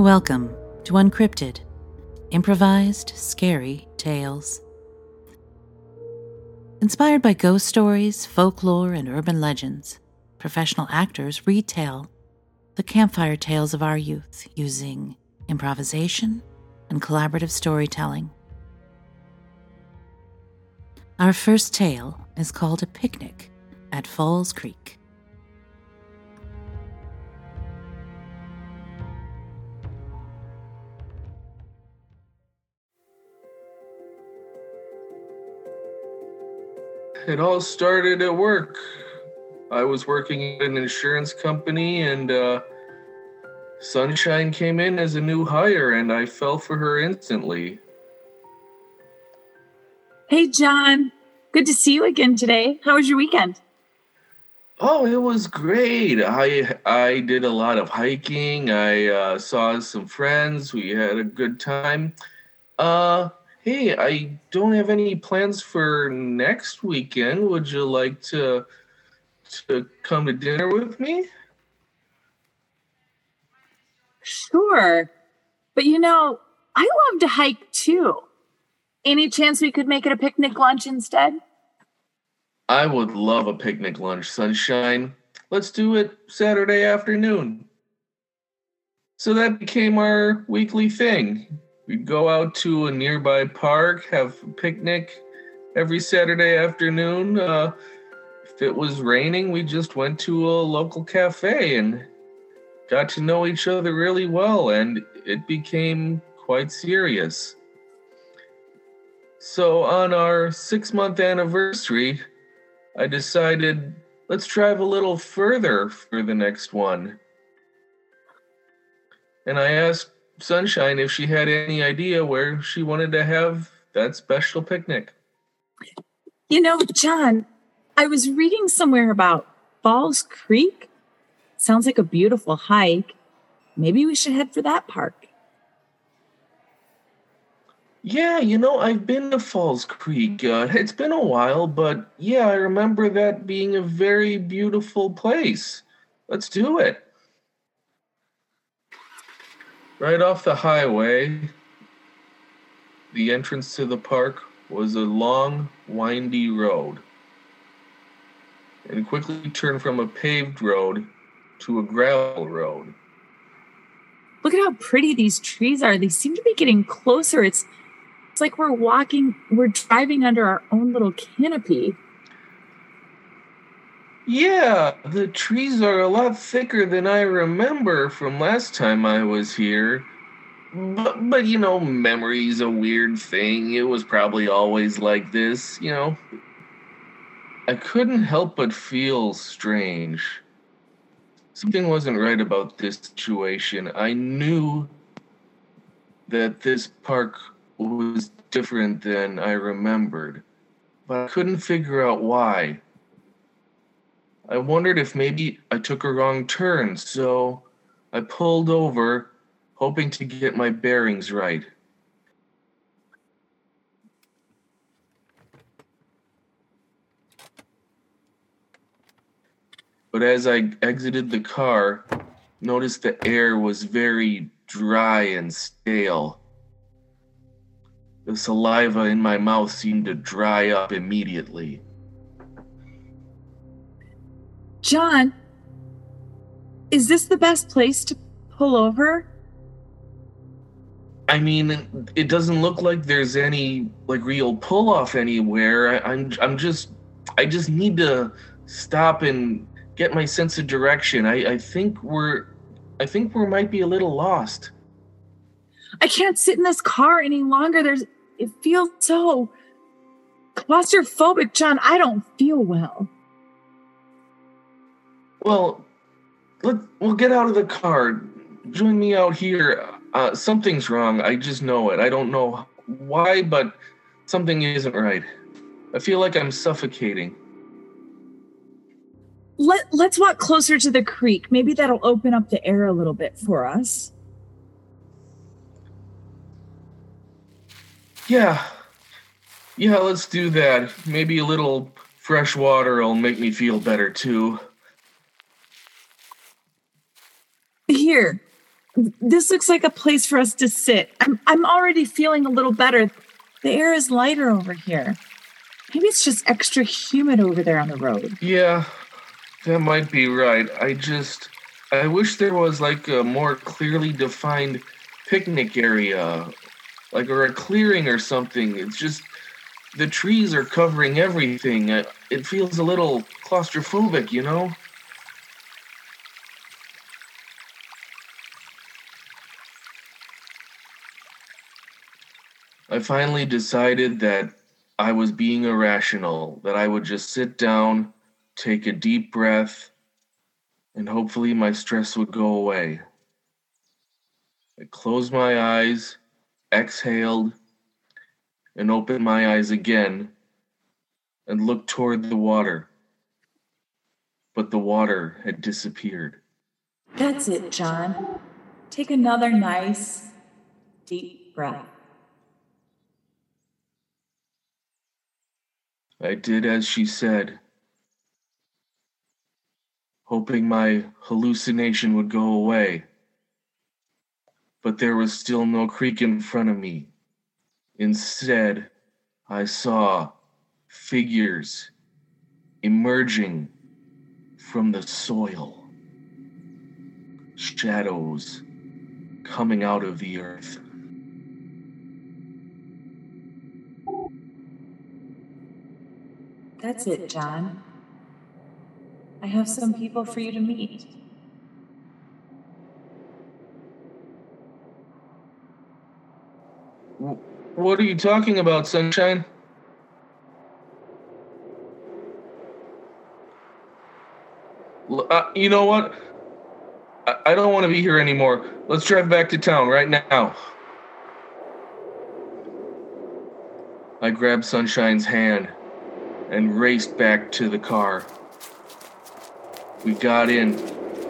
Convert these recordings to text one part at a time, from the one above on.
Welcome to Uncrypted, improvised, scary tales. Inspired by ghost stories, folklore, and urban legends, professional actors retell the campfire tales of our youth using improvisation and collaborative storytelling. Our first tale is called A Picnic at Falls Creek. It all started at work. I was working at an insurance company, and uh, Sunshine came in as a new hire, and I fell for her instantly. Hey, John. Good to see you again today. How was your weekend? Oh, it was great. I I did a lot of hiking. I uh, saw some friends. We had a good time. Uh, hey, I don't have any plans for next weekend. Would you like to to come to dinner with me? Sure. But you know, I love to hike too. Any chance we could make it a picnic lunch instead? I would love a picnic lunch, sunshine. Let's do it Saturday afternoon. So that became our weekly thing. We'd go out to a nearby park, have a picnic every Saturday afternoon. Uh, if it was raining, we just went to a local cafe and got to know each other really well, and it became quite serious. So, on our six month anniversary, I decided let's drive a little further for the next one. And I asked Sunshine if she had any idea where she wanted to have that special picnic. You know, John, I was reading somewhere about Falls Creek. Sounds like a beautiful hike. Maybe we should head for that park. Yeah, you know, I've been to Falls Creek. Uh, it's been a while, but yeah, I remember that being a very beautiful place. Let's do it. Right off the highway, the entrance to the park was a long, windy road. And quickly turned from a paved road to a gravel road. Look at how pretty these trees are. They seem to be getting closer. It's it's like we're walking, we're driving under our own little canopy. Yeah, the trees are a lot thicker than I remember from last time I was here. But, but you know, memory's a weird thing. It was probably always like this, you know. I couldn't help but feel strange. Something wasn't right about this situation. I knew that this park was different than I remembered, but I couldn't figure out why. I wondered if maybe I took a wrong turn, so I pulled over, hoping to get my bearings right. But as I exited the car, noticed the air was very dry and stale. The saliva in my mouth seemed to dry up immediately. John, is this the best place to pull over? I mean, it doesn't look like there's any like real pull off anywhere. I, I'm I'm just I just need to stop and get my sense of direction. I, I think we're I think we might be a little lost. I can't sit in this car any longer. There's it feels so claustrophobic, John. I don't feel well. Well, let we'll get out of the car. Join me out here. Uh, something's wrong. I just know it. I don't know why, but something isn't right. I feel like I'm suffocating. Let Let's walk closer to the creek. Maybe that'll open up the air a little bit for us. Yeah. Yeah, let's do that. Maybe a little fresh water will make me feel better too. Here, This looks like a place for us to sit. I'm, I'm already feeling a little better. The air is lighter over here. Maybe it's just extra humid over there on the road. Yeah, that might be right. I just. I wish there was like a more clearly defined picnic area, like or a clearing or something. It's just the trees are covering everything. Uh, it feels a little claustrophobic, you know? I finally decided that I was being irrational, that I would just sit down, take a deep breath, and hopefully my stress would go away. I closed my eyes, exhaled, and opened my eyes again and looked toward the water. But the water had disappeared. That's it, John. Take another nice, deep breath. I did as she said, hoping my hallucination would go away. But there was still no creek in front of me. Instead, I saw figures emerging from the soil, shadows coming out of the earth. That's it, John. I have some people for you to meet. What are you talking about, Sunshine? Uh, you know what? I, I don't want to be here anymore. Let's drive back to town right now. I grabbed Sunshine's hand and raced back to the car. We got in.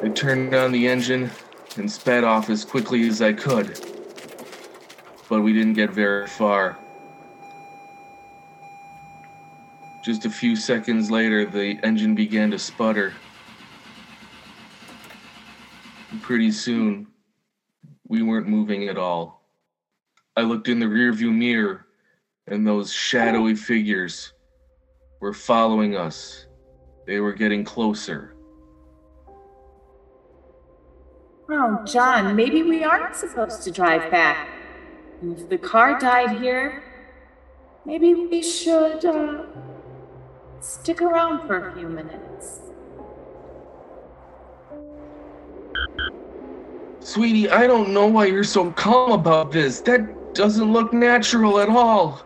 I turned on the engine and sped off as quickly as I could. But we didn't get very far. Just a few seconds later, the engine began to sputter. Pretty soon, we weren't moving at all. I looked in the rearview mirror, and those shadowy figures were following us. They were getting closer. Oh, John, maybe we aren't supposed to drive back. If the car died here, maybe we should uh, stick around for a few minutes. Sweetie, I don't know why you're so calm about this. That doesn't look natural at all.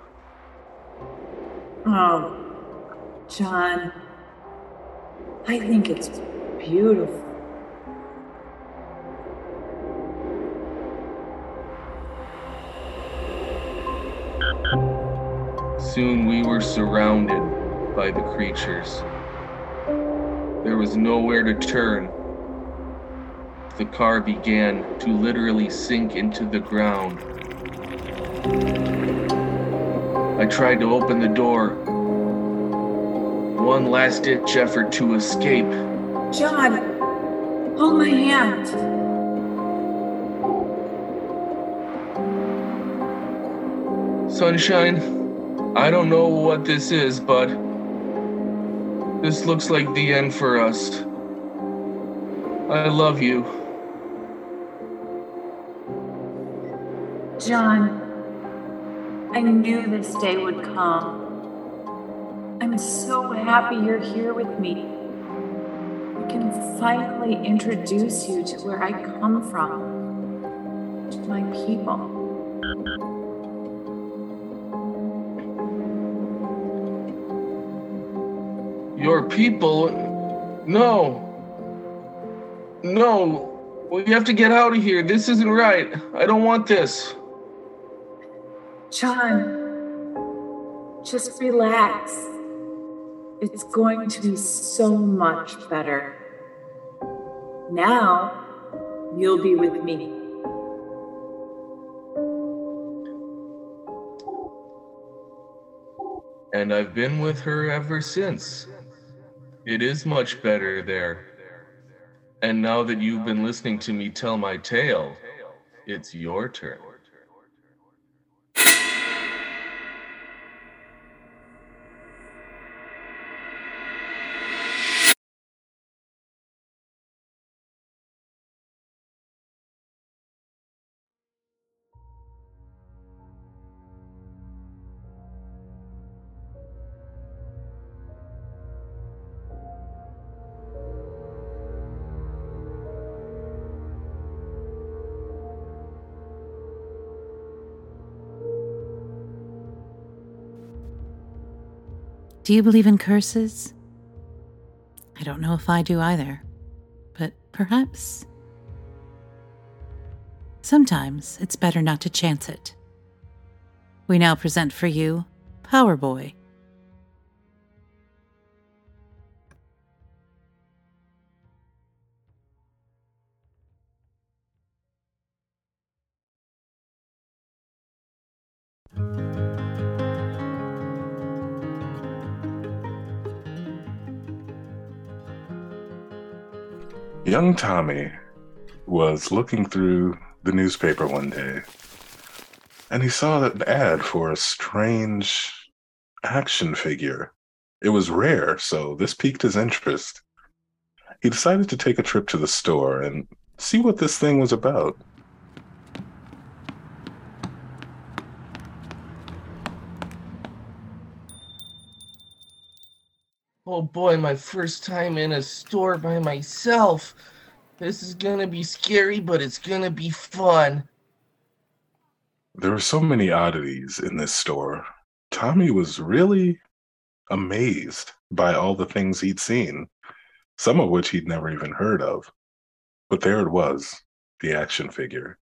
Oh, John, I think it's beautiful. Soon we were surrounded by the creatures. There was nowhere to turn. The car began to literally sink into the ground. I tried to open the door, one last ditch effort to escape. John, hold my hand. Sunshine, I don't know what this is, but this looks like the end for us. I love you. John, I knew this day would come. I'm so happy you're here with me. I can finally introduce you to where I come from, to my people. Your people? No. No. We have to get out of here. This isn't right. I don't want this. John, just relax. It's going to be so much better. Now, you'll be with me. And I've been with her ever since. It is much better there. And now that you've been listening to me tell my tale, It's your turn. Do you believe in curses? I don't know if I do either, but perhaps. Sometimes it's better not to chance it. We now present for you Power Boy. Young Tommy was looking through the newspaper one day and he saw an ad for a strange action figure. It was rare, so this piqued his interest. He decided to take a trip to the store and see what this thing was about. Oh boy, my first time in a store by myself. This is gonna be scary, but it's gonna be fun. There were so many oddities in this store. Tommy was really amazed by all the things he'd seen, some of which he'd never even heard of. But there it was, the action figure,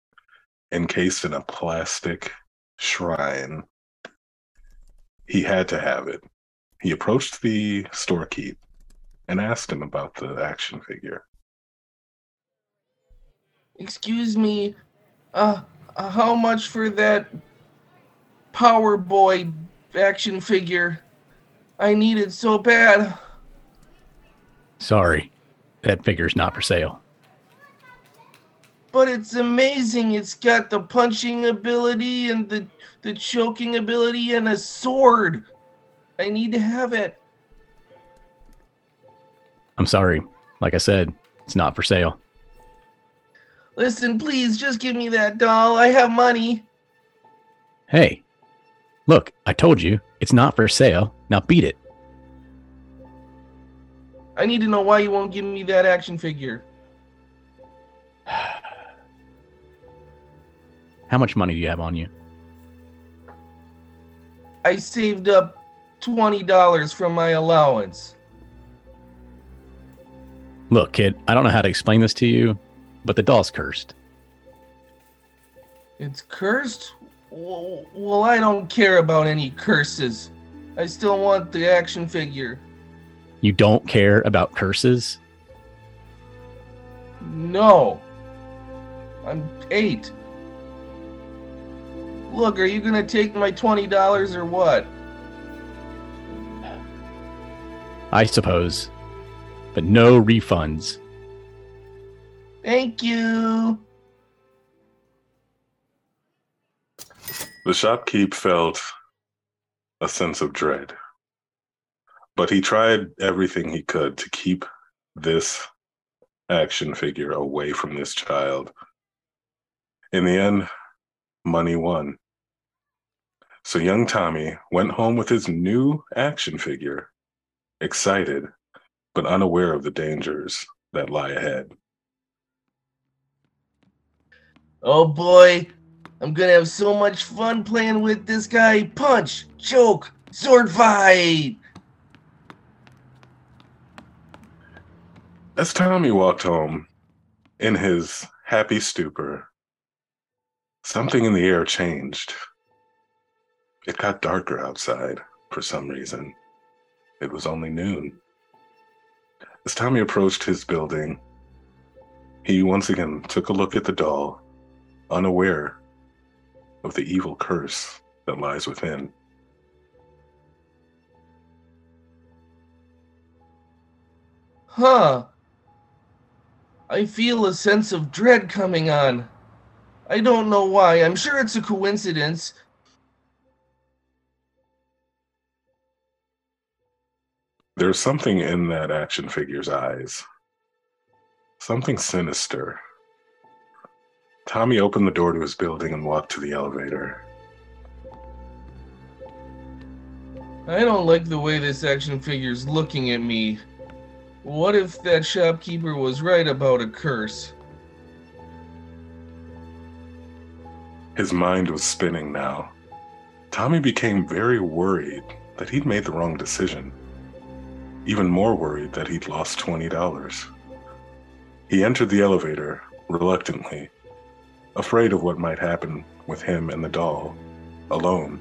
encased in a plastic shrine. He had to have it. He approached the storekeep and asked him about the action figure. Excuse me, uh, uh, how much for that Power Boy action figure? I need it so bad. Sorry, that figure's not for sale. But it's amazing. It's got the punching ability and the the choking ability and a sword. I need to have it. I'm sorry. Like I said, it's not for sale. Listen, please, just give me that doll. I have money. Hey, look, I told you, it's not for sale. Now beat it. I need to know why you won't give me that action figure. How much money do you have on you? I saved up $20 from my allowance. Look, kid, I don't know how to explain this to you, but the doll's cursed. It's cursed? Well, I don't care about any curses. I still want the action figure. You don't care about curses? No. I'm eight. Look, are you gonna take my $20 or what? I suppose. But no refunds. Thank you. The shopkeep felt a sense of dread, but he tried everything he could to keep this action figure away from this child. In the end, money won. So young Tommy went home with his new action figure, excited, but unaware of the dangers that lie ahead. Oh boy, I'm gonna have so much fun playing with this guy. Punch, choke, sword fight. As Tommy walked home in his happy stupor, something in the air changed. It got darker outside for some reason. It was only noon. As Tommy approached his building, he once again took a look at the doll, unaware of the evil curse that lies within. Huh. I feel a sense of dread coming on. I don't know why. I'm sure it's a coincidence. There's something in that action figure's eyes. Something sinister. Tommy opened the door to his building and walked to the elevator. I don't like the way this action figure's looking at me. What if that shopkeeper was right about a curse? His mind was spinning now. Tommy became very worried that he'd made the wrong decision. Even more worried that he'd lost $20. He entered the elevator reluctantly, afraid of what might happen with him and the doll, alone,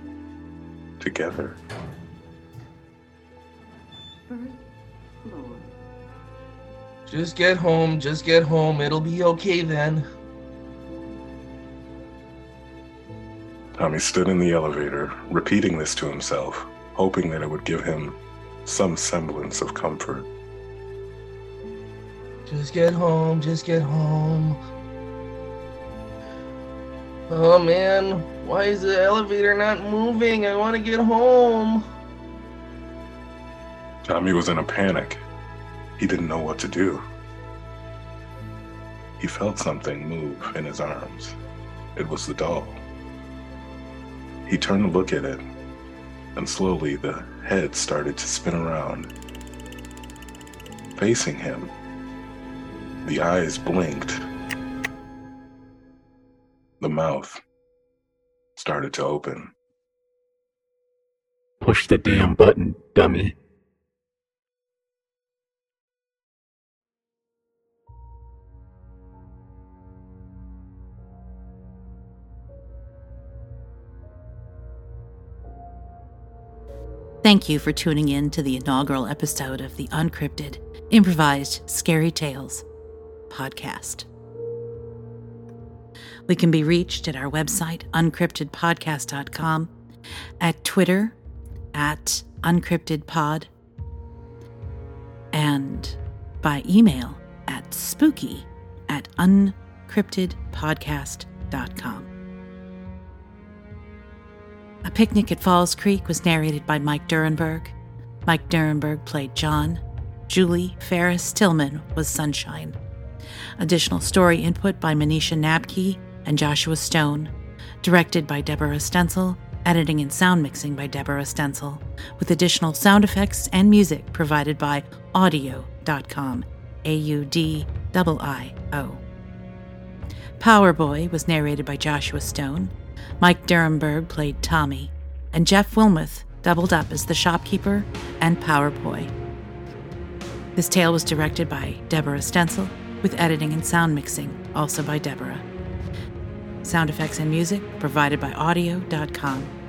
together. Just get home, just get home. It'll be okay then. Tommy stood in the elevator, repeating this to himself, hoping that it would give him some semblance of comfort. Just get home, just get home. Oh man, why is the elevator not moving? I want to get home. Tommy was in a panic. He didn't know what to do. He felt something move in his arms. It was the doll. He turned to look at it, and slowly the head started to spin around. Facing him, the eyes blinked. The mouth started to open. Push the damn button, dummy. Thank you for tuning in to the inaugural episode of the Uncrypted Improvised Scary Tales podcast. We can be reached at our website, uncryptedpodcast.com, at Twitter, at uncryptedpod, and by email at spooky at uncryptedpodcast.com. A Picnic at Falls Creek was narrated by Mike Durrenburg. Mike Durrenburg played John. Julie Ferris Tillman was Sunshine. Additional story input by Manisha Nabke and Joshua Stone. Directed by Deborah Stencel. Editing and sound mixing by Deborah Stencel. With additional sound effects and music provided by audiio.com. A U D I O. Power Boy was narrated by Joshua Stone. Mike Durrenburg played Tommy, and Jeff Wilmoth doubled up as the shopkeeper and power boy. This tale was directed by Deborah Stencel, with editing and sound mixing also by Deborah. Sound effects and music provided by audiio.com.